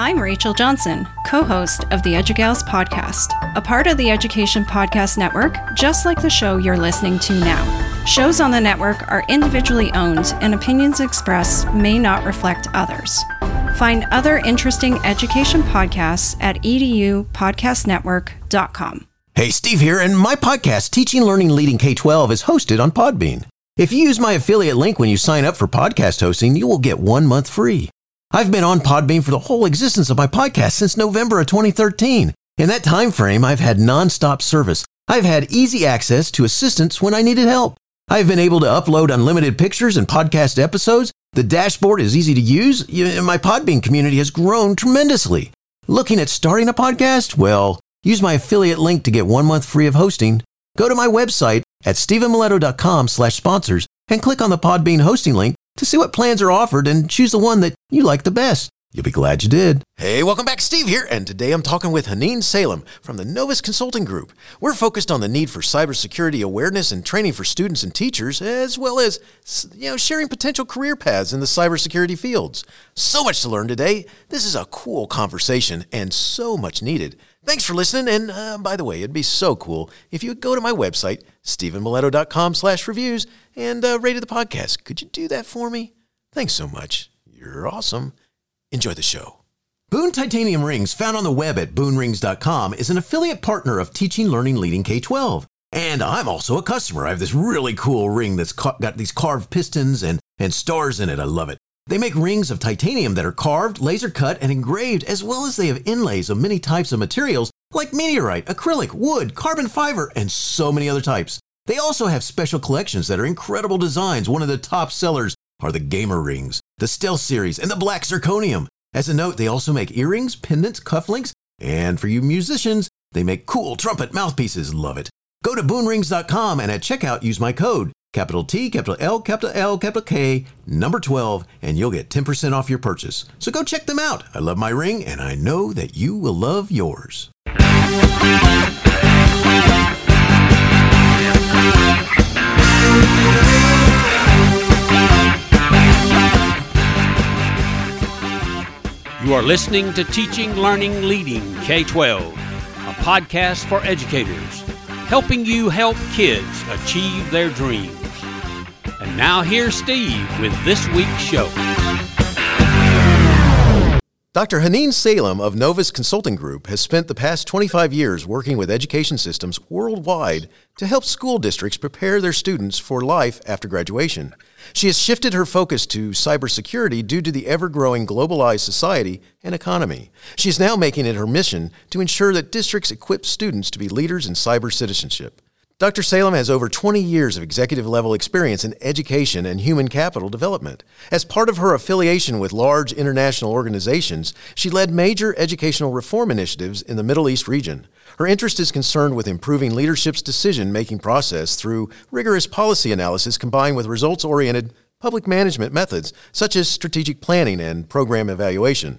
I'm Rachel Johnson, co host of the EduGals podcast, a part of the Education Podcast Network, just like the show you're listening to now. Shows on the network are individually owned, and opinions expressed may not reflect others. Find other interesting education podcasts at edupodcastnetwork.com. Hey, Steve here, and my podcast, Teaching, Learning, Leading K 12, is hosted on Podbean. If you use my affiliate link when you sign up for podcast hosting, you will get one month free. I've been on Podbean for the whole existence of my podcast since November of 2013. In that time frame, I've had nonstop service. I've had easy access to assistance when I needed help. I've been able to upload unlimited pictures and podcast episodes. The dashboard is easy to use, and my Podbean community has grown tremendously. Looking at starting a podcast? Well, use my affiliate link to get one month free of hosting. Go to my website at stephenmiletto.com slash sponsors and click on the Podbean hosting link to see what plans are offered and choose the one that you like the best. You'll be glad you did. Hey, welcome back. Steve here, and today I'm talking with Hanine Salem from the Novus Consulting Group. We're focused on the need for cybersecurity awareness and training for students and teachers, as well as you know sharing potential career paths in the cybersecurity fields. So much to learn today. This is a cool conversation and so much needed. Thanks for listening. And uh, by the way, it'd be so cool if you would go to my website, stephenmiletto.com slash reviews, and uh, rated the podcast. Could you do that for me? Thanks so much. You're awesome. Enjoy the show. Boone Titanium Rings, found on the web at boonrings.com, is an affiliate partner of Teaching, Learning, Leading K 12. And I'm also a customer. I have this really cool ring that's got these carved pistons and, and stars in it. I love it. They make rings of titanium that are carved, laser cut, and engraved, as well as they have inlays of many types of materials like meteorite, acrylic, wood, carbon fiber, and so many other types. They also have special collections that are incredible designs. One of the top sellers are the Gamer Rings, the Stealth Series, and the Black Zirconium. As a note, they also make earrings, pendants, cufflinks, and for you musicians, they make cool trumpet mouthpieces. Love it. Go to boonrings.com and at checkout use my code capital T, capital L, capital L, capital K, number 12, and you'll get 10% off your purchase. So go check them out. I love my ring, and I know that you will love yours. You are listening to Teaching, Learning, Leading K 12, a podcast for educators, helping you help kids achieve their dreams. And now here's Steve with this week's show. Dr. Hanine Salem of Novus Consulting Group has spent the past 25 years working with education systems worldwide to help school districts prepare their students for life after graduation. She has shifted her focus to cybersecurity due to the ever growing globalized society and economy. She is now making it her mission to ensure that districts equip students to be leaders in cyber citizenship. Dr. Salem has over 20 years of executive level experience in education and human capital development. As part of her affiliation with large international organizations, she led major educational reform initiatives in the Middle East region. Her interest is concerned with improving leadership's decision making process through rigorous policy analysis combined with results oriented public management methods such as strategic planning and program evaluation.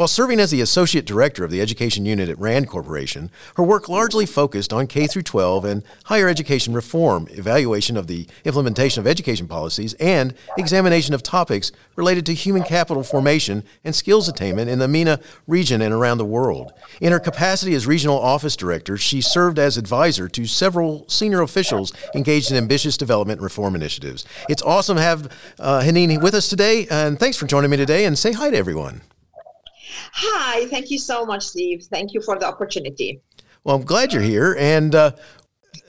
While serving as the associate director of the education unit at Rand Corporation, her work largely focused on K 12 and higher education reform, evaluation of the implementation of education policies, and examination of topics related to human capital formation and skills attainment in the MENA region and around the world. In her capacity as regional office director, she served as advisor to several senior officials engaged in ambitious development and reform initiatives. It's awesome to have uh, Hanine with us today, and thanks for joining me today. And say hi to everyone. Hi, thank you so much, Steve. Thank you for the opportunity. Well, I'm glad you're here. And uh,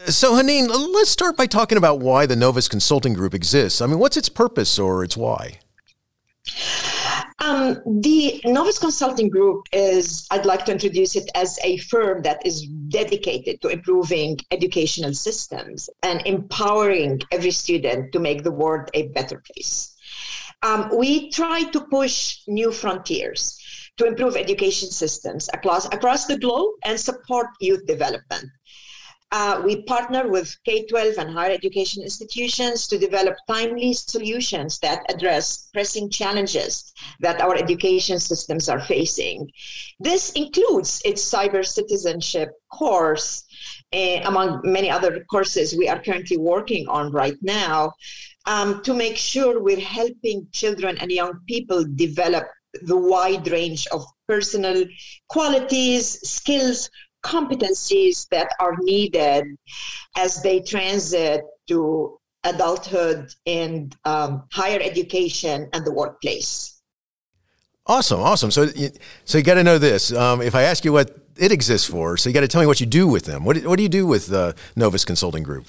so, Hanine, let's start by talking about why the Novus Consulting Group exists. I mean, what's its purpose or its why? Um, the Novus Consulting Group is, I'd like to introduce it as a firm that is dedicated to improving educational systems and empowering every student to make the world a better place. Um, we try to push new frontiers to improve education systems across, across the globe and support youth development. Uh, we partner with K 12 and higher education institutions to develop timely solutions that address pressing challenges that our education systems are facing. This includes its cyber citizenship course, uh, among many other courses we are currently working on right now, um, to make sure we're helping children and young people develop the wide range of personal qualities, skills, competencies that are needed as they transit to adulthood and um, higher education and the workplace. Awesome, awesome. So, you, so you got to know this. Um, if I ask you what it exists for, so you got to tell me what you do with them. What, what do you do with uh, Novus Consulting Group?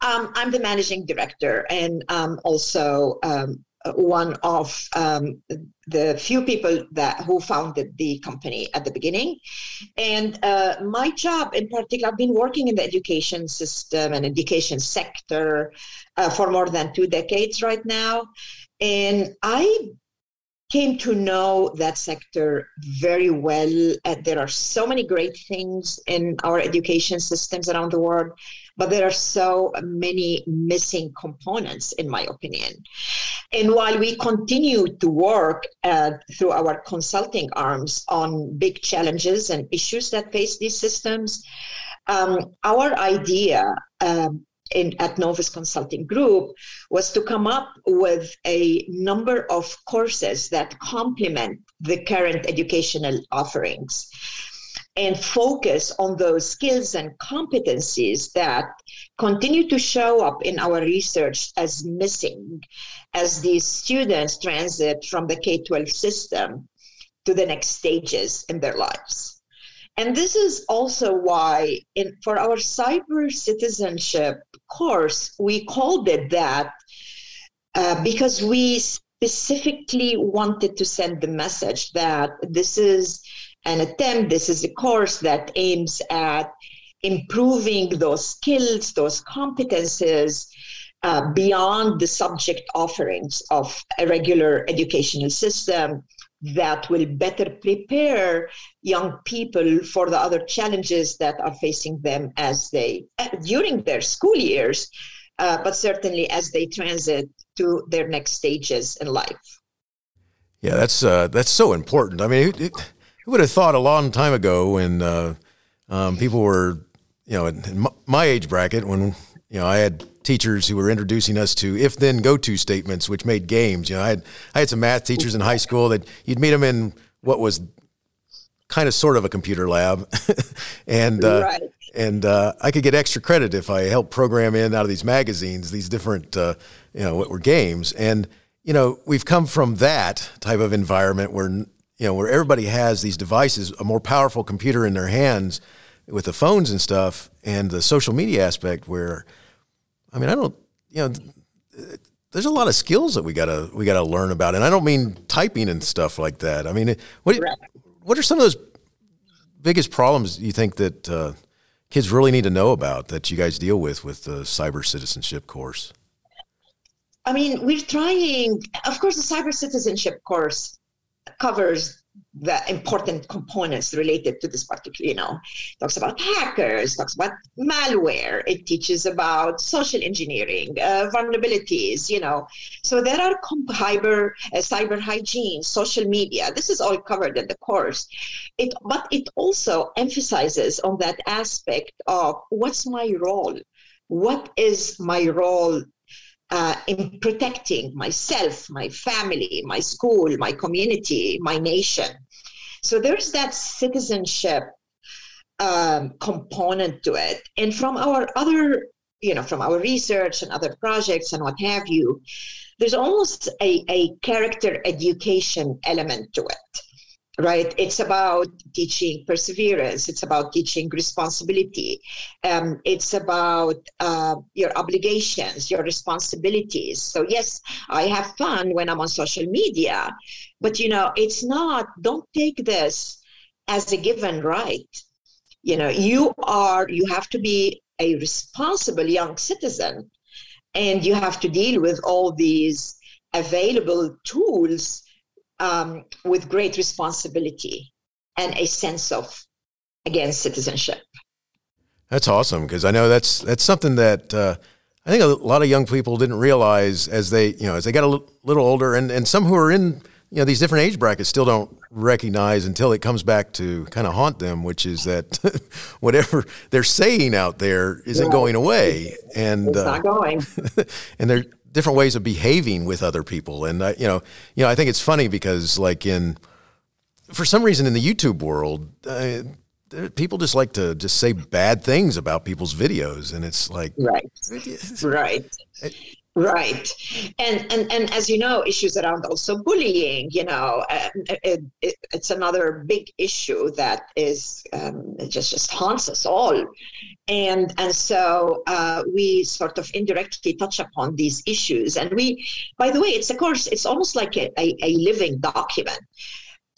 Um, I'm the managing director and um, also um, one of um, the few people that who founded the company at the beginning. And uh, my job in particular, I've been working in the education system and education sector uh, for more than two decades right now. And I came to know that sector very well. Uh, there are so many great things in our education systems around the world, but there are so many missing components, in my opinion. And while we continue to work uh, through our consulting arms on big challenges and issues that face these systems, um, our idea um, in, at Novus Consulting Group was to come up with a number of courses that complement the current educational offerings and focus on those skills and competencies that continue to show up in our research as missing as these students transit from the K 12 system to the next stages in their lives. And this is also why, in, for our cyber citizenship course, we called it that uh, because we specifically wanted to send the message that this is an attempt, this is a course that aims at improving those skills, those competences uh, beyond the subject offerings of a regular educational system that will better prepare young people for the other challenges that are facing them as they during their school years uh, but certainly as they transit to their next stages in life. Yeah that's uh, that's so important. I mean who would have thought a long time ago when uh, um, people were you know in my age bracket when you know i had teachers who were introducing us to if then go to statements, which made games. You know, I had I had some math teachers in high school that you'd meet them in what was kind of sort of a computer lab, and uh, right. and uh, I could get extra credit if I helped program in out of these magazines these different uh, you know what were games, and you know we've come from that type of environment where you know where everybody has these devices, a more powerful computer in their hands with the phones and stuff, and the social media aspect where I mean, I don't, you know, there's a lot of skills that we gotta we gotta learn about, and I don't mean typing and stuff like that. I mean, what what are some of those biggest problems you think that uh, kids really need to know about that you guys deal with with the cyber citizenship course? I mean, we're trying. Of course, the cyber citizenship course covers the important components related to this particular, you know, talks about hackers, talks about malware, it teaches about social engineering, uh, vulnerabilities, you know. So there are comp- cyber, uh, cyber hygiene, social media. This is all covered in the course. It, but it also emphasizes on that aspect of what's my role? What is my role uh, in protecting myself, my family, my school, my community, my nation. So there's that citizenship um, component to it. And from our other, you know, from our research and other projects and what have you, there's almost a, a character education element to it right? It's about teaching perseverance. It's about teaching responsibility. Um, it's about uh, your obligations, your responsibilities. So yes, I have fun when I'm on social media, but you know, it's not. Don't take this as a given right. You know, you are. You have to be a responsible young citizen, and you have to deal with all these available tools um, with great responsibility and a sense of, again, citizenship. That's awesome because I know that's that's something that uh, I think a lot of young people didn't realize as they you know as they got a l- little older, and and some who are in you know these different age brackets still don't recognize until it comes back to kind of haunt them, which is that whatever they're saying out there isn't going away, and it's not uh, going, and they're different ways of behaving with other people. And uh, you know, you know, I think it's funny because like in for some reason in the YouTube world, uh, people just like to just say bad things about people's videos, and it's like right, right. Right, and and and as you know, issues around also bullying. You know, uh, it, it, it's another big issue that is um, just just haunts us all, and and so uh, we sort of indirectly touch upon these issues. And we, by the way, it's of course it's almost like a, a, a living document.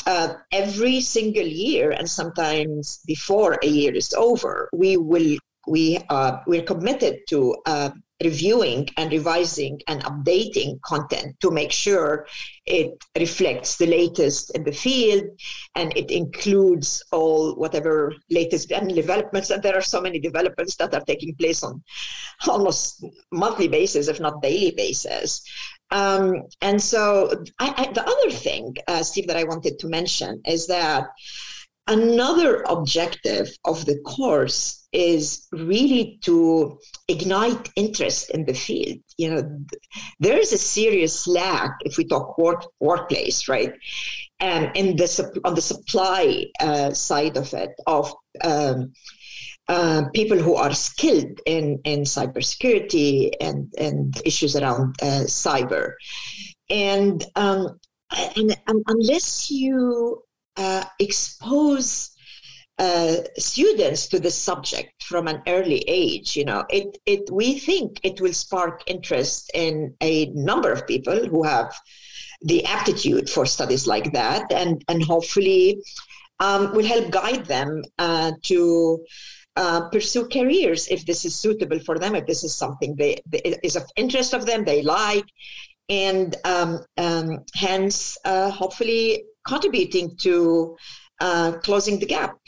Uh, every single year, and sometimes before a year is over, we will we uh, we're committed to uh, reviewing and revising and updating content to make sure it reflects the latest in the field and it includes all whatever latest developments. And there are so many developments that are taking place on almost monthly basis if not daily basis. Um, and so I, I, the other thing uh, steve that i wanted to mention is that Another objective of the course is really to ignite interest in the field. You know, there is a serious lack if we talk work workplace, right? And in the on the supply uh, side of it of um, uh, people who are skilled in in cybersecurity and and issues around uh, cyber, and um, and, and unless you uh, expose uh, students to the subject from an early age you know. It it we think it will spark interest in a number of people who have the aptitude for studies like that and and hopefully um, will help guide them uh, to uh, pursue careers if this is suitable for them if this is something they, is of interest of them they like. And um, um, hence uh, hopefully contributing to uh, closing the gap.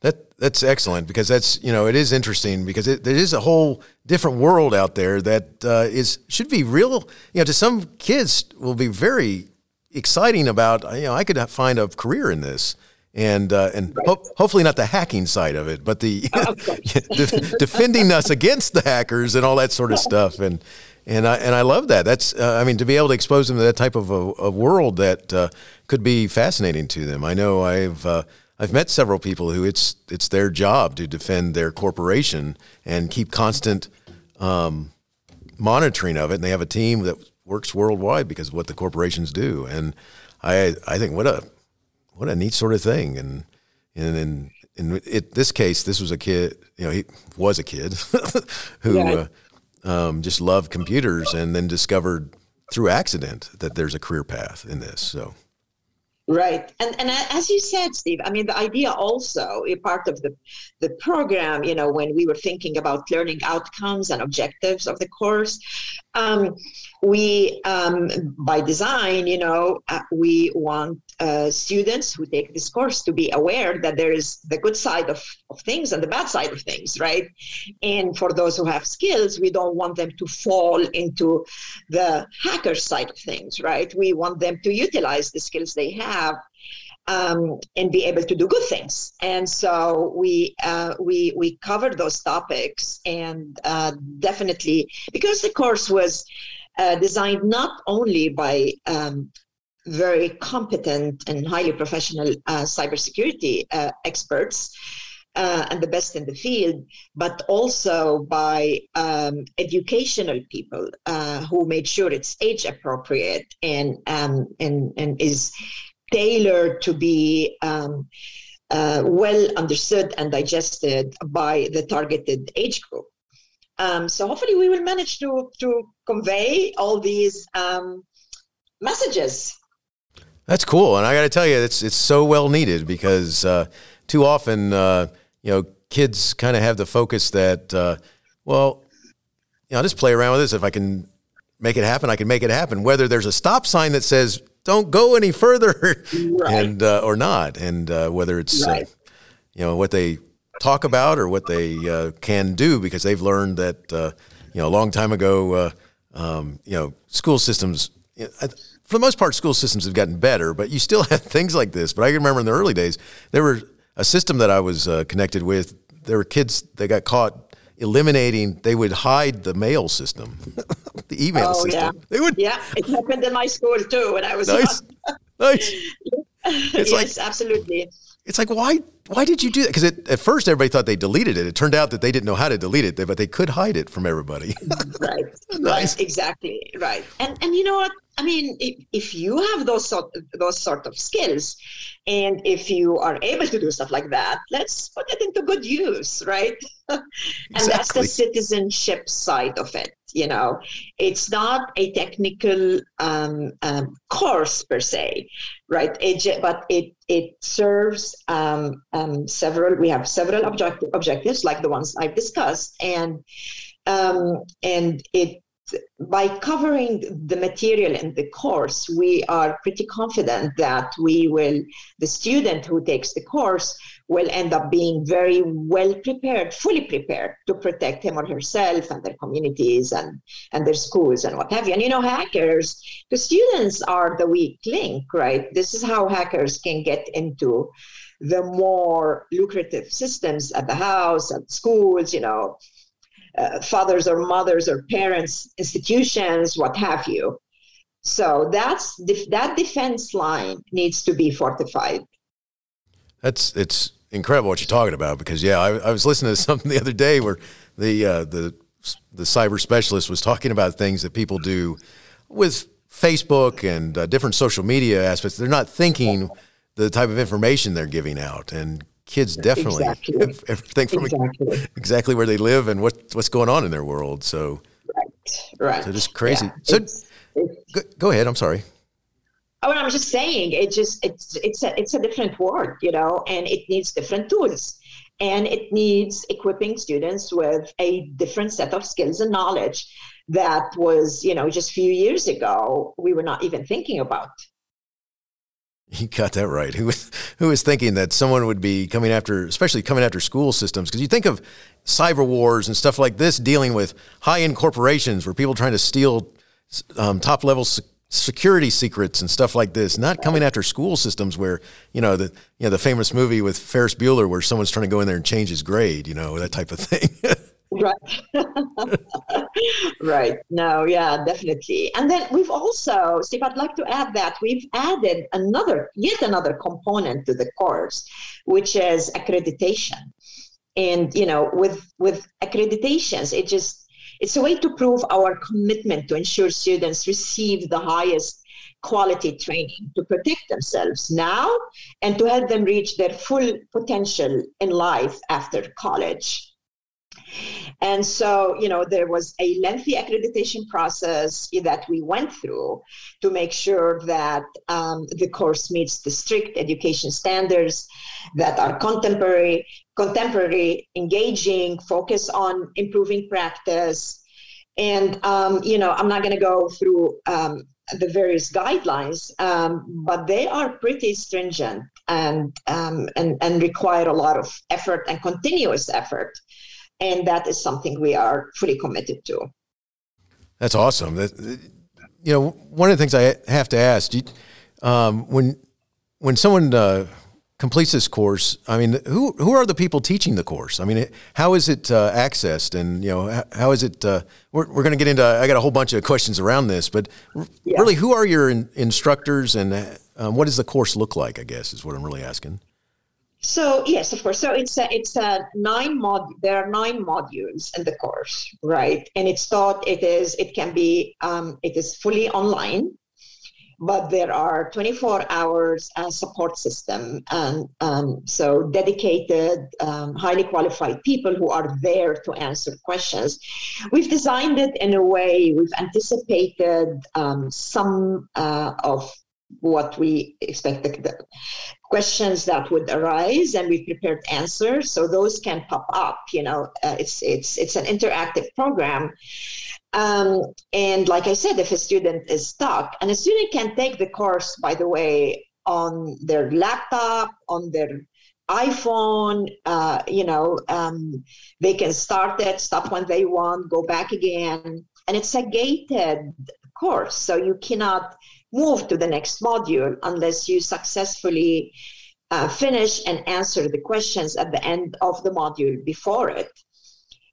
That that's excellent because that's you know it is interesting because it, there is a whole different world out there that uh, is should be real you know to some kids will be very exciting about you know I could find a career in this and uh, and right. ho- hopefully not the hacking side of it, but the de- defending us against the hackers and all that sort of stuff. And and I and I love that. That's uh, I mean to be able to expose them to that type of a, a world that uh, could be fascinating to them. I know I've uh, I've met several people who it's it's their job to defend their corporation and keep constant um, monitoring of it, and they have a team that works worldwide because of what the corporations do. And I I think what a what a neat sort of thing. And and in in it, this case, this was a kid. You know, he was a kid who. Yeah uh, um, just loved computers and then discovered through accident that there's a career path in this. So. Right, and and as you said, Steve, I mean the idea also a part of the the program. You know, when we were thinking about learning outcomes and objectives of the course, um, we um, by design, you know, uh, we want uh, students who take this course to be aware that there is the good side of, of things and the bad side of things, right? And for those who have skills, we don't want them to fall into the hacker side of things, right? We want them to utilize the skills they have um, and be able to do good things. And so we uh, we we covered those topics, and uh, definitely because the course was uh, designed not only by um, very competent and highly professional uh, cybersecurity uh, experts. Uh, and the best in the field, but also by um, educational people uh, who made sure it's age appropriate and um, and and is tailored to be um, well understood and digested by the targeted age group. Um, so hopefully we will manage to to convey all these um, messages. That's cool, and I got to tell you, it's it's so well needed because uh, too often, uh, you know, kids kind of have the focus that, uh, well, you know, I'll just play around with this. If I can make it happen, I can make it happen. Whether there's a stop sign that says "Don't go any further," right. and uh, or not, and uh, whether it's uh, right. you know what they talk about or what they uh, can do because they've learned that uh, you know a long time ago uh, um, you know school systems you know, for the most part school systems have gotten better but you still have things like this but I can remember in the early days there were a system that I was uh, connected with there were kids that got caught eliminating. They would hide the mail system, the email Oh, system. yeah. They would. Yeah, it happened in my school too when I was Nice. Nice. yes, like- absolutely. It's like why why did you do that? Because at first everybody thought they deleted it. It turned out that they didn't know how to delete it, but they could hide it from everybody. right Nice. right exactly right and and you know what i mean if, if you have those sort those sort of skills and if you are able to do stuff like that let's put it into good use right and that's the citizenship side of it you know it's not a technical um, um, course per se right? It, but it it serves um, um, several we have several object, objectives like the ones i've discussed and um, and it by covering the material in the course we are pretty confident that we will the student who takes the course will end up being very well prepared fully prepared to protect him or herself and their communities and and their schools and what have you and you know hackers the students are the weak link right this is how hackers can get into the more lucrative systems at the house at schools you know uh, fathers or mothers or parents, institutions, what have you. So that's that defense line needs to be fortified. That's it's incredible what you're talking about because yeah, I, I was listening to something the other day where the uh, the the cyber specialist was talking about things that people do with Facebook and uh, different social media aspects. They're not thinking the type of information they're giving out, and kids definitely Exactly. everything from Exactly. exactly where they live and what what's going on in their world. So, Right. Right. so just crazy. Yeah, so it's- it's- go, go ahead. I'm sorry. Oh, I'm just saying, it just it's it's a it's a different world, you know, and it needs different tools, and it needs equipping students with a different set of skills and knowledge that was, you know, just a few years ago we were not even thinking about. You got that right. Who was who was thinking that someone would be coming after, especially coming after school systems? Because you think of cyber wars and stuff like this, dealing with high end corporations where people trying to steal um, top level security secrets and stuff like this. Not coming after school systems where you know the you know the famous movie with Ferris Bueller where someone's trying to go in there and change his grade. You know that type of thing. Right. right. No, yeah, definitely. And then we've also, Steve, I'd like to add that we've added another, yet another component to the course, which is accreditation. And you know, with with accreditations, it just it's a way to prove our commitment to ensure students receive the highest quality training to protect themselves now and to help them reach their full potential in life after college. And so, you know, there was a lengthy accreditation process that we went through to make sure that um, the course meets the strict education standards that are contemporary, contemporary, engaging, focus on improving practice. And, um, you know, I'm not going to go through um, the various guidelines, um, but they are pretty stringent and, um, and, and require a lot of effort and continuous effort and that is something we are fully committed to. That's awesome. That, you know, one of the things I have to ask, um, when when someone uh, completes this course, I mean, who who are the people teaching the course? I mean, how is it uh, accessed, and you know, how, how is it? Uh, we're we're going to get into. I got a whole bunch of questions around this, but Yeah. really, who are your in, instructors, and um, what does the course look like? I guess is what I'm really asking. So yes, of course. So it's a it's a nine mod. There are nine modules in the course, right? And it's taught. It is. It can be. Um, it is fully online, but there are 24 hours uh, support system, and um, so dedicated, um, highly qualified people who are there to answer questions. We've designed it in a way. We've anticipated um, some uh, of what we expected the questions that would arise and we prepared answers so those can pop up you know uh, it's it's it's an interactive program um, and like i said if a student is stuck and a student can take the course by the way on their laptop on their iphone uh, you know um, they can start it stop when they want go back again and it's a gated course so you cannot move to the next module unless you successfully uh, finish and answer the questions at the end of the module before it.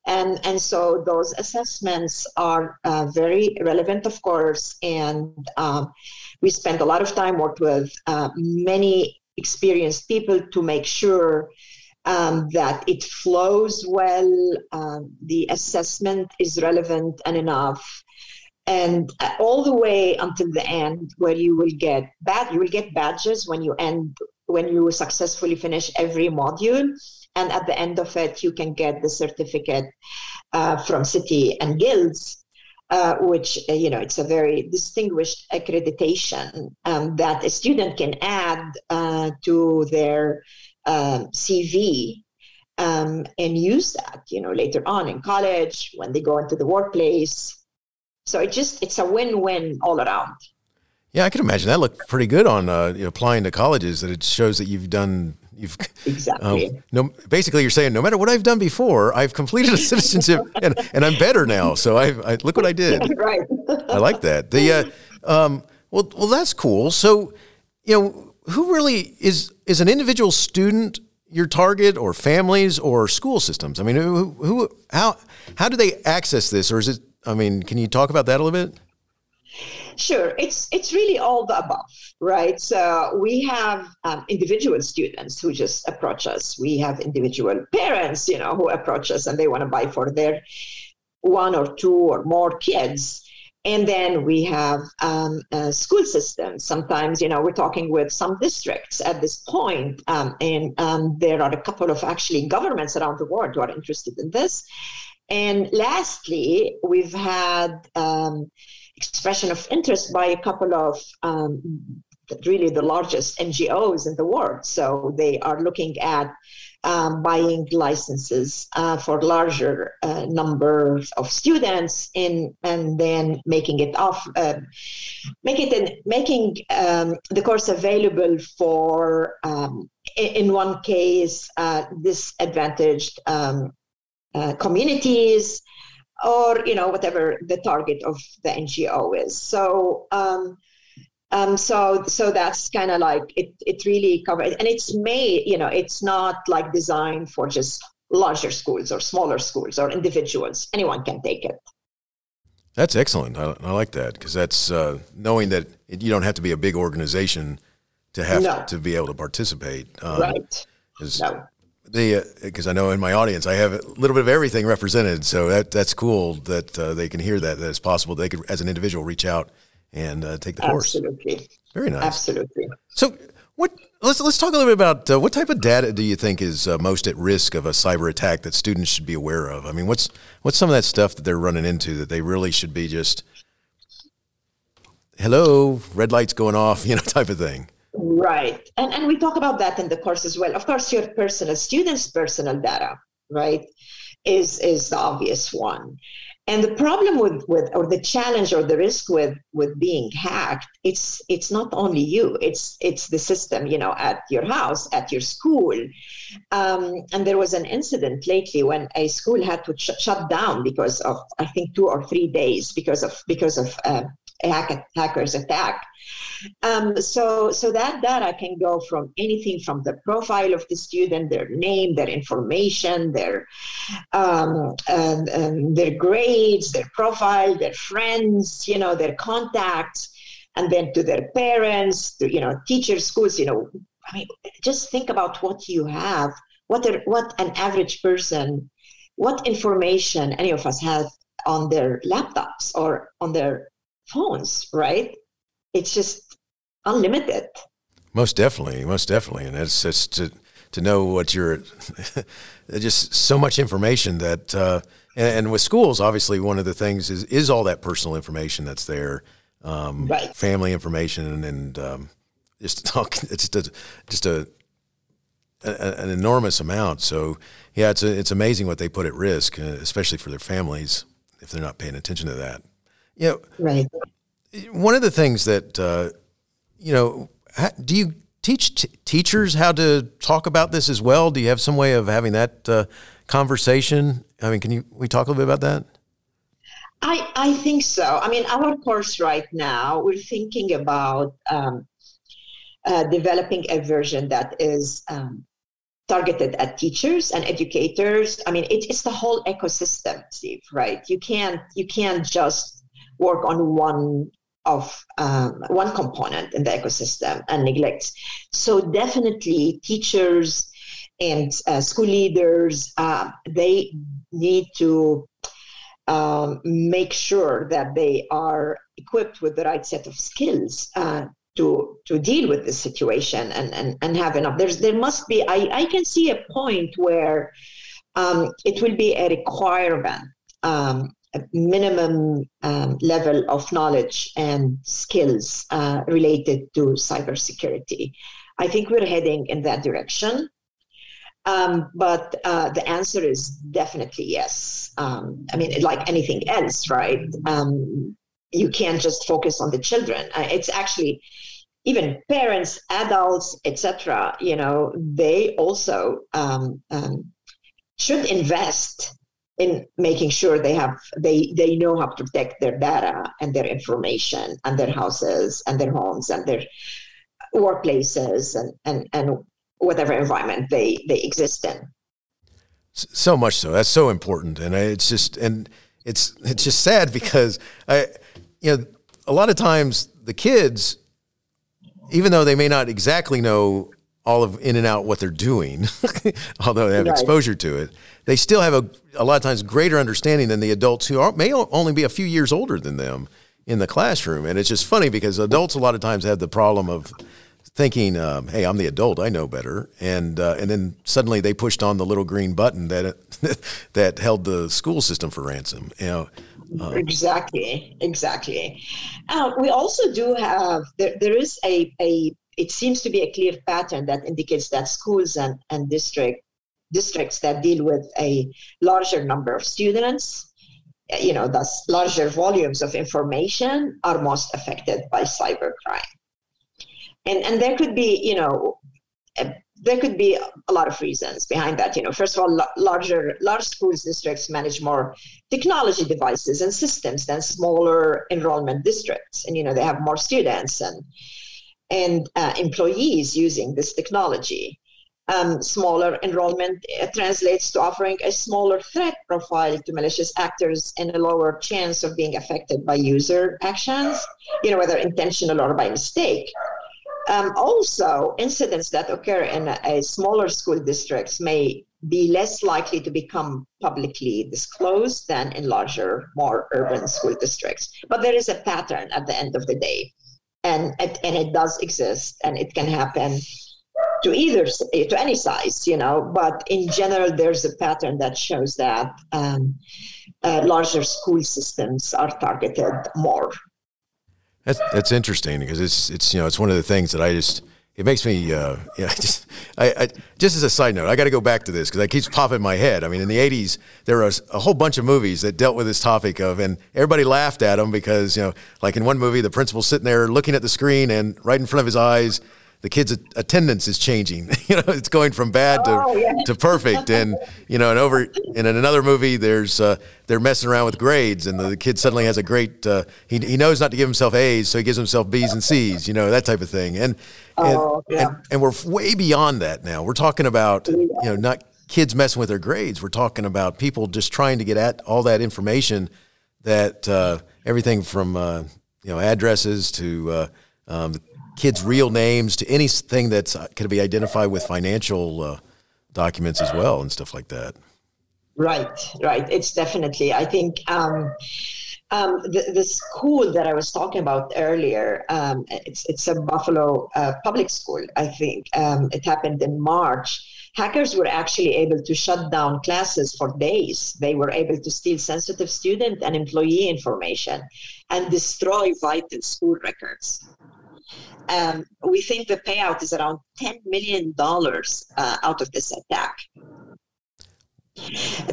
And and so those assessments are uh, very relevant of course and um, we spend a lot of time worked with uh, many experienced people to make sure um, that it flows well um, the assessment is relevant and enough. And uh, all the way until the end where you will get bad you will get badges when you end when you successfully finish every module and at the end of it you can get the certificate uh, from city and guilds uh, which uh, you know it's a very distinguished accreditation um, that a student can add uh, to their um, cv um, and use that you know later on in college when they go into the workplace. So it just it's a win-win all around. Yeah i can imagine that looked pretty good on uh, applying to colleges that it shows that you've done You've exactly. Um, no, basically, you're saying no matter what I've done before, I've completed a citizenship, and, and I'm better now. So I, I look what I did. right. I like that. The uh, um, well, well, that's cool. So, you know, who really is is an individual student your target, or families, or school systems? I mean, who, who how how do they access this, or is it? I mean, can you talk about that a little bit? Sure, it's it's really all the above, right? So we have um, individual students who just approach us. We have individual parents, you know, who approach us and they want to buy for their one or two or more kids. And then we have um, school systems. Sometimes, you know, we're talking with some districts at this point, um, and um, there are a couple of actually governments around the world who are interested in this. And lastly, we've had um, expression of interest by a couple of um, really the largest NGOs in the world. So they are looking at um, buying licenses uh, for larger uh, numbers of students in, and then making it off, uh, make it in, making um, the course available for, um, in, one case, uh, disadvantaged um, uh, communities or you know whatever the target of the ngo is. So um, um, so so that's kind of like it it really covers and it's made you know it's not like designed for just larger schools or smaller schools or individuals. Anyone can take it. That's excellent. I, I like that because that's uh, knowing that you don't have to be a big organization to have no. to be able to participate um, right. no the because uh, I know in my audience I have a little bit of everything represented, so that that's cool that uh, they can hear that that it's possible they could as an individual reach out and uh, take the course. Absolutely, very nice. Absolutely. So what? Let's let's talk a little bit about uh, what type of data do you think is uh, most at risk of a cyber attack that students should be aware of? I mean, what's what's some of that stuff that they're running into that they really should be just hello, red lights going off, you know, type of thing. Right. And, and we talk about that in the course as well. Of course, your personal, students' personal data, right, is, is the obvious one. And the problem with, with or the challenge or the risk with with being hacked, it's it's not only you, it's it's the system, you know, at your house, at your school. Um, and there was an incident lately when a school had to sh- shut down because of I think two or three days because of because of uh, hack, hacker's attack. Um, so, so that data can go from anything from the profile of the student, their name, their information, their um, um, um, their grades, their profile, their friends, you know, their contacts, and then to their parents, to you know, teachers, schools. You know, I mean, just think about what you have. What are, what an average person, what information any of us have on their laptops or on their phones, right? It's just unlimited. Most definitely, most definitely, and it's it's to to know what you're just so much information that uh, and, and, with schools, obviously, one of the things is is all that personal information that's there, um, right. family information, and, and um, just talk. It's just a just a, a, an enormous amount. So yeah, it's a, it's amazing what they put at risk, uh, especially for their families if they're not paying attention to that. You know, right. One of the things that uh, you know, do you teach t- teachers how to talk about this as well? Do you have some way of having that uh, conversation? I mean, can you we talk a little bit about that? I I think so. I mean, our course right now we're thinking about um, uh, developing a version that is um, targeted at teachers and educators. I mean, it, it's the whole ecosystem, Steve. Right? You can't you can't just work on one of um, one component in the ecosystem and neglect. So definitely, teachers and uh, school leaders uh, they need to um, make sure that they are equipped with the right set of skills uh, to to deal with this situation and and, and have enough. There's there must be I, I can see a point where um, it will be a requirement, um, minimum um, level of knowledge and skills uh, related to cybersecurity. I think we're heading in that direction. Um, but uh, the answer is definitely yes. Um, I mean, like anything else, right? Um, you can't just focus on the children. Uh, it's actually even parents, adults, etc. You know, they also um, um, should invest in making sure they have they they know how to protect their data and their information and their houses and their homes and their workplaces and and and whatever environment they they exist in. So much so. That's so important, and it's just and it's it's just sad because I, you know, a lot of times the kids, even though they may not exactly know all of in and out what they're doing, although they have right. exposure to it, they still have a, a lot of times greater understanding than the adults who are, may only be a few years older than them in the classroom. And it's just funny because adults a lot of times have the problem of thinking, um, "Hey, I'm the adult; I know better," and uh, and then suddenly they pushed on the little green button that that held the school system for ransom. You know. Um, exactly, exactly. Uh, we also do have there. There is a a. It seems to be a clear pattern that indicates that schools and and district districts that deal with a larger number of students you know thus larger volumes of information are most affected by cybercrime and and there could be you know there could be a lot of reasons behind that. You know, first of all, larger large schools districts manage more technology devices and systems than smaller enrollment districts, and you know they have more students and and uh, employees using this technology. Um, smaller enrollment uh, translates to offering a smaller threat profile to malicious actors and a lower chance of being affected by user actions, you know, whether intentional or by mistake. Um, also, incidents that occur in a, a smaller school districts may be less likely to become publicly disclosed than in larger, more urban school districts. But there is a pattern at the end of the day, and it, and it does exist, and it can happen to either to any size, you know. But in general, there's a pattern that shows that um, uh, larger school systems are targeted more that's that's interesting because it's it's you know it's one of the things that I just it makes me uh, yeah just I, I, just as a side note I got to go back to this because it keeps popping in my head. I mean, in the '80s there was a whole bunch of movies that dealt with this topic of, and everybody laughed at them because you know, like in one movie, the principal's sitting there looking at the screen, and right in front of his eyes the kids' attendance is changing. you know, it's going from bad to, oh, yeah. to perfect. And you know, and over and in another movie, there's uh, they're messing around with grades, and the, the kid suddenly has a great. Uh, he he knows not to give himself A's, so he gives himself B's and C's. You know, that type of thing. And and, oh, yeah. and, and we're way beyond that now. We're talking about you know not kids messing with their grades. We're talking about people just trying to get at all that information that uh, everything from uh, you know addresses to uh, um, kids' real names to anything that's uh, can be identified with financial uh, documents as well and stuff like that. Right, right. It's definitely. I think um, um, the, the school that I was talking about earlier. Um, it's it's a Buffalo uh, public school. I think um, it happened in March. Hackers were actually able to shut down classes for days. They were able to steal sensitive student and employee information and destroy vital school records. Um, we think the payout is around $10 million uh, out of this attack.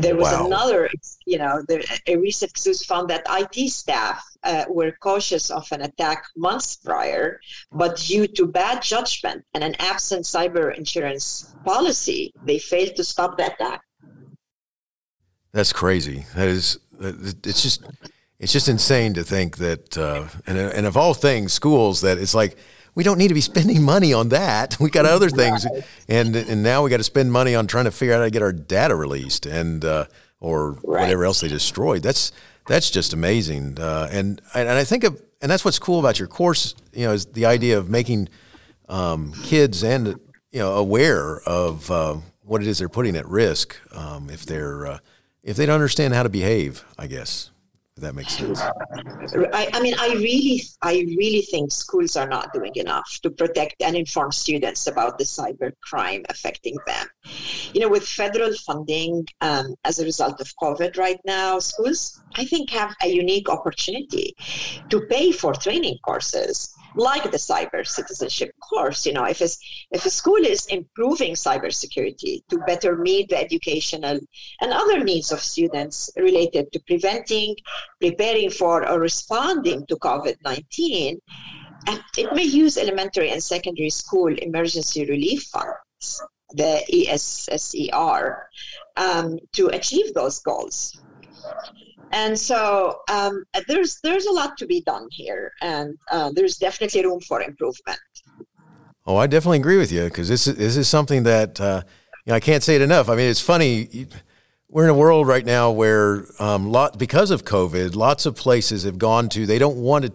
There was wow. another, you know, the, a recent news found that IT staff uh, were cautious of an attack months prior, but due to bad judgment and an absent cyber insurance policy, they failed to stop the attack. That's crazy. That is, it's just, it's just insane to think that, uh, and, and of all things, schools, that it's like we don't need to be spending money on that. We got other things, and and now we got to spend money on trying to figure out how to get our data released and uh, or right. whatever else they destroyed. That's that's just amazing. Uh, and and I think of, and that's what's cool about your course. You know, is the idea of making um, kids and you know aware of uh, what it is they're putting at risk um, if they're uh, if they don't understand how to behave. I guess that makes sense. I, I, mean, I really, I really think schools are not doing enough to protect and inform students about the cyber crime affecting them. You know, with federal funding um, as a result of COVID right now, schools, I think, have a unique opportunity to pay for training courses like the cyber citizenship course. You know, if, it's, if a school is improving cybersecurity to better meet the educational and other needs of students related to preventing, preparing for, or responding to COVID 19, it may use elementary and secondary school emergency relief funds, the ESSER, um, to achieve those goals and so um, there's there's a lot to be done here, and uh, there's definitely room for improvement. Oh, I definitely agree with you because this is this is something that uh, you know, I can't say it enough. I mean, it's funny. We're in a world right now where, um, lot because of COVID, lots of places have gone to. They don't want to.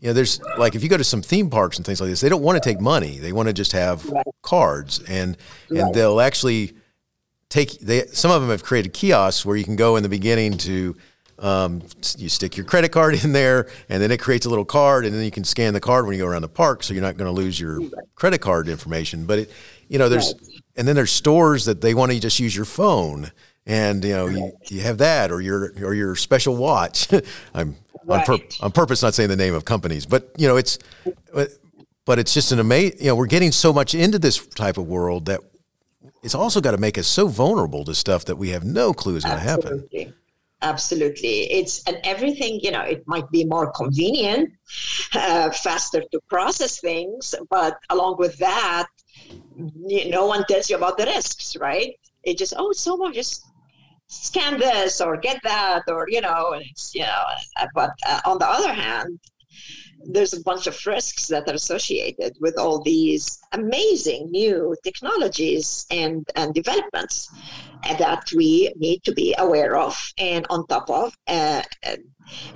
You know, there's like if you go to some theme parks and things like this, they don't want to take money. They want to just have right. cards, and right. and they'll actually take. They some of them have created kiosks where you can go in the beginning to um, you stick your credit card in there, and then it creates a little card, and then you can scan the card when you go around the park, so you're not going to lose your credit card information. But it, you know, there's and then there's stores that they want to just use your phone, and you know, you, you have that or your or your special watch. I'm right. on, pur- on purpose not saying the name of companies, but you know, it's but it's just an amazing. You know, we're getting so much into this type of world that it's also got to make us so vulnerable to stuff that we have no clue is going to happen absolutely. It's and everything you know it might be more convenient uh, faster to process things but along with that no one tells you about the risks right? It just oh so much just scan this or get that or you know and it's you know but uh, on the other hand there's a bunch of risks that are associated with all these amazing new technologies and, and developments that we need to be aware of and on top of uh,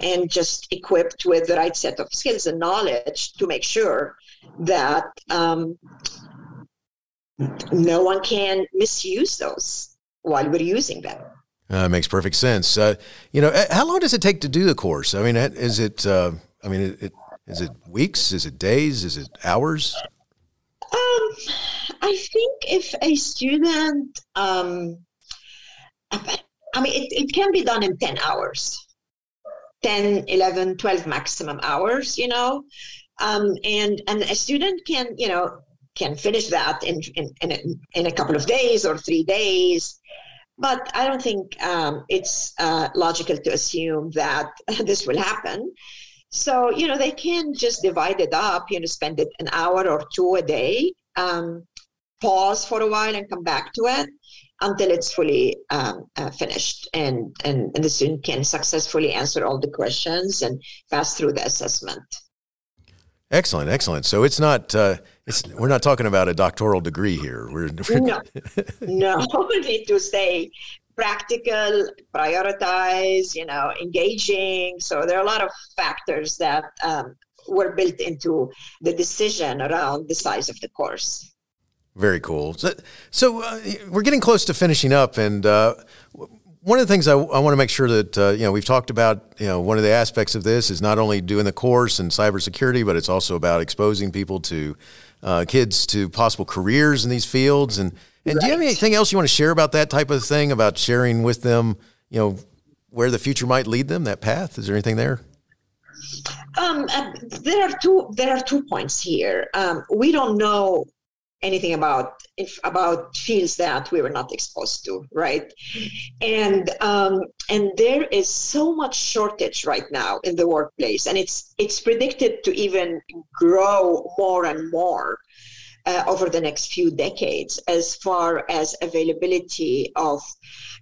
and just equipped with the right set of skills and knowledge to make sure that um, no one can misuse those while we're using them. Uh, makes perfect sense. Uh, you know, how long does it take to do the course? I mean, is it? Uh, I mean, it, it, is it weeks? Is it days? Is it hours? Um, I think if a student, um, I mean, it, it can be done in 10 hours, 10, 11, 12 maximum hours, you know, um, and, and a student can, you know, can finish that in, in, in, a, in a couple of days or three days. But I don't think um, it's uh, logical to assume that this will happen. So, you know, they can just divide it up, you know, spend it an hour or two a day, um, pause for a while and come back to it until it's fully um, uh, finished and, and, and the student can successfully answer all the questions and pass through the assessment. Excellent, excellent. So it's not uh, it's we're not talking about a doctoral degree here. We're, we're no, no. We need to stay practical, prioritize, you know, engaging. So there are a lot of factors that um, were built into the decision around the size of the course. Very cool. So, so uh, we're getting close to finishing up, and uh, one of the things I, I want to make sure that uh, you know we've talked about. You know, one of the aspects of this is not only doing the course and cybersecurity, but it's also about exposing people to uh, kids to possible careers in these fields and and right. do you have anything else you want to share about that type of thing, about sharing with them, you know, where the future might lead them, that path? Is there anything there? Um, uh, there are two. There are two points here. Um, we don't know anything about about fields that we were not exposed to, right? And um, and there is so much shortage right now in the workplace, and it's it's predicted to even grow more and more uh, over the next few decades as far as availability of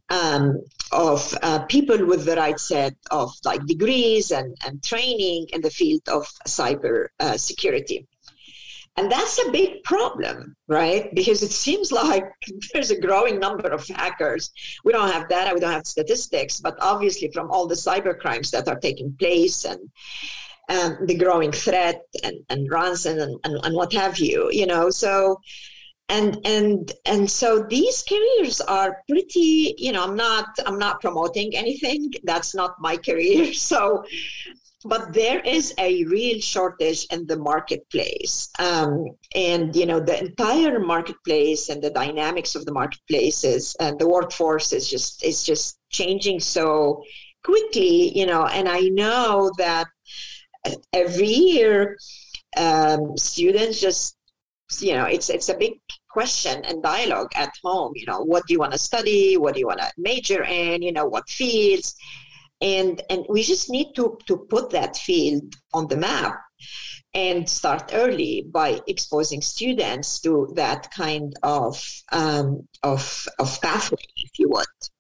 um, of uh, people with the right set of like degrees and, and training in the field of cyber uh, security. And that's a big problem, right? Because it seems like there's a growing number of hackers. We don't have data, we don't have statistics, but obviously from all the cyber crimes that are taking place and um, the growing threat and, and ransom and, and, and what have you, you know, so and and and so these careers are pretty you know i'm not i'm not promoting anything that's not my career so but there is a real shortage in the marketplace. Um, and you know the entire marketplace and the dynamics of the marketplaces and the workforce is just is just changing so quickly you know. And i know that every year um, students just you know it's it's a big question and dialogue at home you know what do you want to study? What do you want to major in? You know what fields and and we just need to to put that field on the map and start early by exposing students to that kind of um, of of pathway, if you want.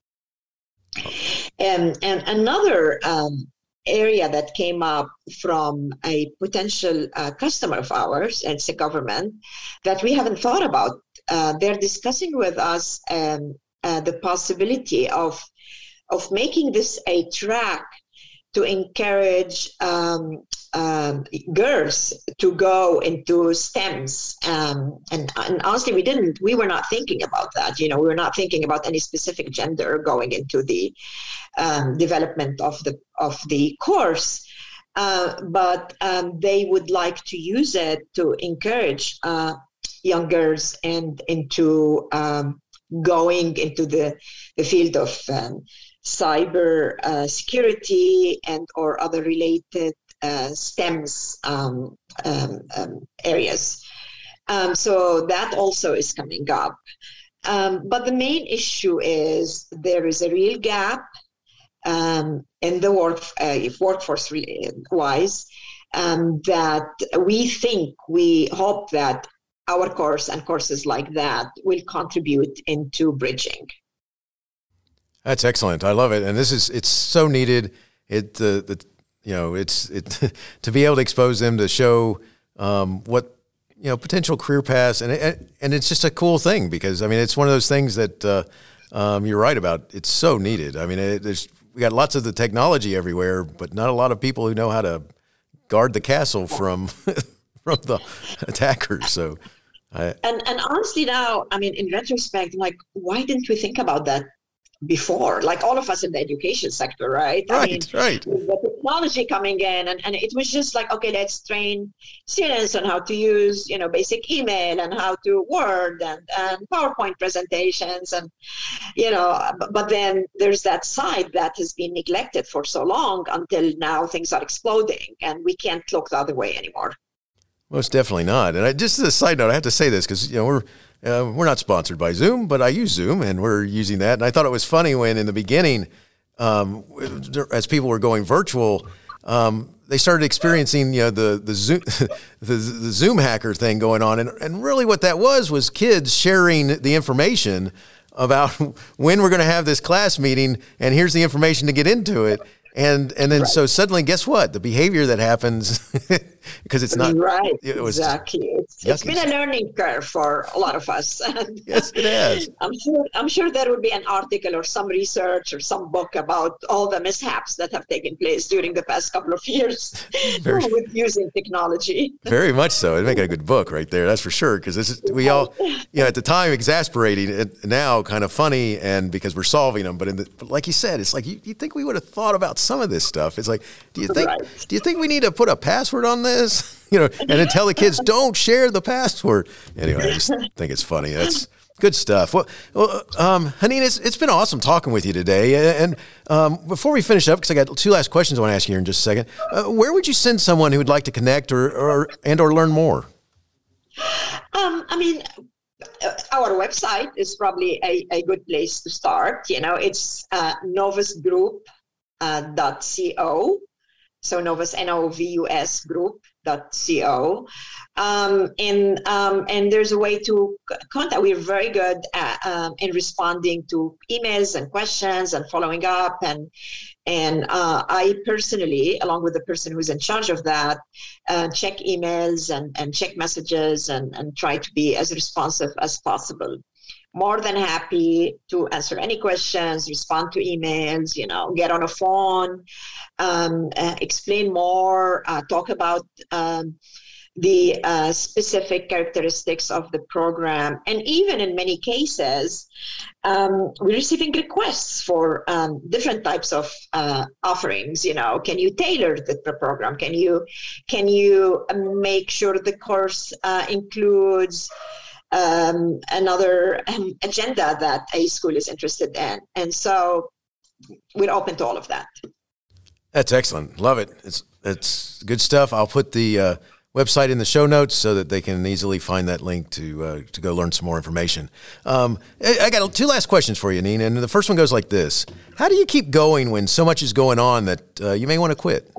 And and another um, area that came up from a potential uh, customer of ours, and it's a government that we haven't thought about. Uh, they're discussing with us um, uh, the possibility of of making this a track to encourage um, um, girls to go into STEMs. Um, and, and, honestly, we didn't, we were not thinking about that. You know, we were not thinking about any specific gender going into the um, development of the, of the course. Uh, but um, they would like to use it to encourage uh, young girls and into um, going into the, the field of cyber uh, security and or other related uh, STEMs um, um, um, areas. Um, so that also is coming up. Um, but the main issue is there is a real gap um, in the work, uh, workforce wise that we think, we hope that our course and courses like that will contribute into bridging. That's excellent. I love it, and this is it's so needed. It the the you know it's it to be able to expose them to show um, what you know potential career paths, and it, and it's just a cool thing because I mean it's one of those things that uh, um, you're right about. It's so needed. I mean, it, there's we got lots of the technology everywhere, but not a lot of people who know how to guard the castle from from the attackers. So. I, and and honestly now, I mean, in retrospect, like, why didn't we think about that before, like all of us in the education sector, right? Right, I mean, right. The technology coming in, and, and it was just like, okay, let's train students on how to use, you know, basic email and how to Word and, and PowerPoint presentations, and you know, but then there's that side that has been neglected for so long until now things are exploding, and we can't look the other way anymore. Most definitely not. And I, just as a side note, I have to say this because you know we're uh, we're not sponsored by Zoom, but I use Zoom and we're using that. And I thought it was funny when in the beginning, um, as people were going virtual, um, they started experiencing you know the the Zoom the, the Zoom hacker thing going on, and and really what that was was kids sharing the information about when we're going to have this class meeting, and here's the information to get into it. And and then right. so suddenly, guess what? The behavior that happens because it's not right. It was, exactly. It's, it's been a learning curve for a lot of us. yes, it has. I'm sure. I'm sure there would be an article or some research or some book about all the mishaps that have taken place during the past couple of years very, with using technology. Very much so. It'd make a good book right there. That's for sure. Because this is we all, you know, at the time exasperating, and now kind of funny, and because we're solving them. But in the, but like you said, it's like you, you think we would have thought about some of this stuff. It's like, do you think right. do you think we need to put a password on this? You know, and then tell the kids don't share the password. Anyway, I just think it's funny. That's good stuff. Well, well um, it's, it's been awesome talking with you today. And um, before we finish up, because I got two last questions I want to ask you here in just a second, uh, where would you send someone who would like to connect or, or and or learn more? Um, I mean, our website is probably a, a good place to start. You know, it's uh, Novus uh. So Novus, N-O-V-U-S group co. Um, and um, and there's a way to contact. We're very good at, um, in responding to emails and questions and following up. And and uh, I personally, along with the person who's in charge of that, uh, check emails and, and check messages and, and try to be as responsive as possible more than happy to answer any questions, respond to emails, you know, get on a phone, um, uh, explain more, uh, talk about um, the uh, specific characteristics of the program. And even in many cases, um, we're receiving requests for um, different types of uh, offerings. You know, can you tailor the, the, program? Can you can you make sure the course uh, includes um, another um, agenda that a school is interested in. And so we're open to all of that. That's excellent. Love it. It's it's good stuff. I'll put the uh, website in the show notes so that they can easily find that link to uh, to go learn some more information. Um, I, I, got two last questions for you, Nina, and the first one goes like this: How do you keep going when so much is going on that uh, you may want to quit?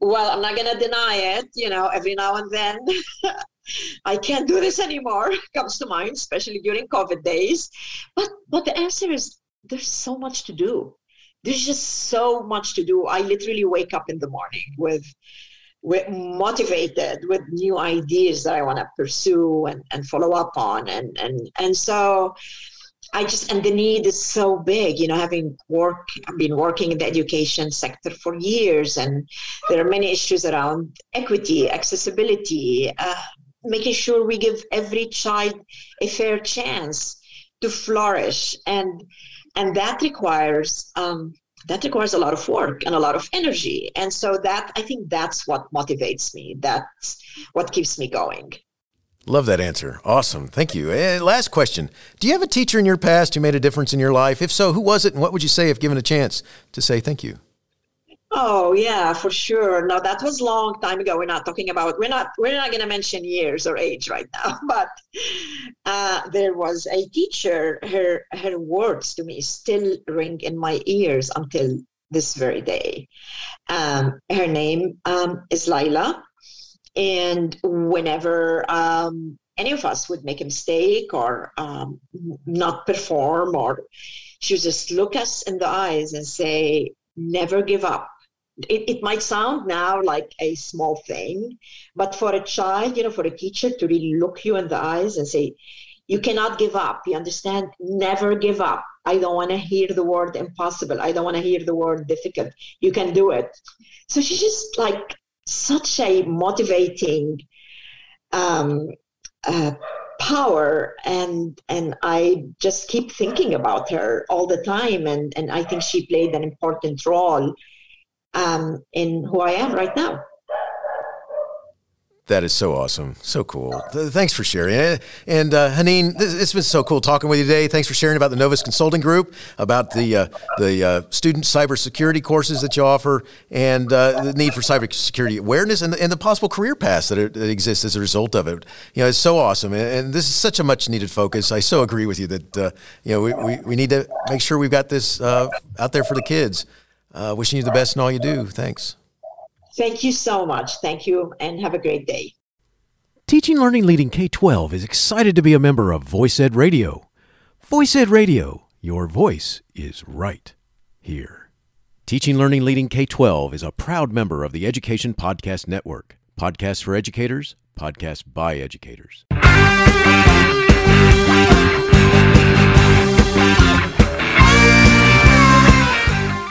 well, I'm not going to deny it. You know, every now and then I can't do this anymore comes to mind, especially during COVID days. But but the answer is there's so much to do. There's just so much to do. I literally wake up in the morning with with motivated with new ideas that I want to pursue and, and follow up on. And and and so I just and the need is so big, you know, having work I've been working in the education sector for years and there are many issues around equity, accessibility, uh, making sure we give every child a fair chance to flourish. And and that requires um, that requires a lot of work and a lot of energy. And so that i think that's what motivates me. That's what keeps me going. Love that answer. Awesome. Thank you. And last question. Do you have a teacher in your past who made a difference in your life? If so who was it and what would you say if given a chance to say thank you Oh yeah, for sure. No, that was long time ago. We're not talking about. We're not. We're not going to mention years or age right now. But uh, there was a teacher. Her her words to me still ring in my ears until this very day. Um, her name um, is Lila, and whenever um, any of us would make a mistake or um, not perform, or she would just look us in the eyes and say, "Never give up." It, it might sound now like a small thing, but for a child, you know, for a teacher to really look you in the eyes and say, you cannot give up. You understand? Never give up. I don't want to hear the word impossible. I don't want to hear the word difficult. You can do it. So she's just like such a motivating um, uh, power, and and I just keep thinking about her all the time, and and I think she played an important role um, in who I am right now. That is so awesome. So cool. Thanks for sharing. And uh, Hanine, it's been so cool talking with you today. Thanks for sharing about the Novus Consulting Group, about the uh, the uh, student cybersecurity courses that you offer, and uh, the need for cybersecurity awareness, and the, and the possible career paths that, are, that exist as a result of it. You know, it's so awesome. And this is such a much needed focus. I so agree with you that, uh, you know, we, we, we, need to make sure we've got this uh, out there for the kids. Uh, wishing you the best in all you do. Thanks. Thank you so much. Thank you, and have a great day. Teaching Learning Leading K 12 is excited to be a member of Voice Ed Radio. Voice Ed Radio, your voice is right here. Teaching Learning Leading K 12 is a proud member of the Education Podcast Network. Podcasts for educators, podcasts by educators.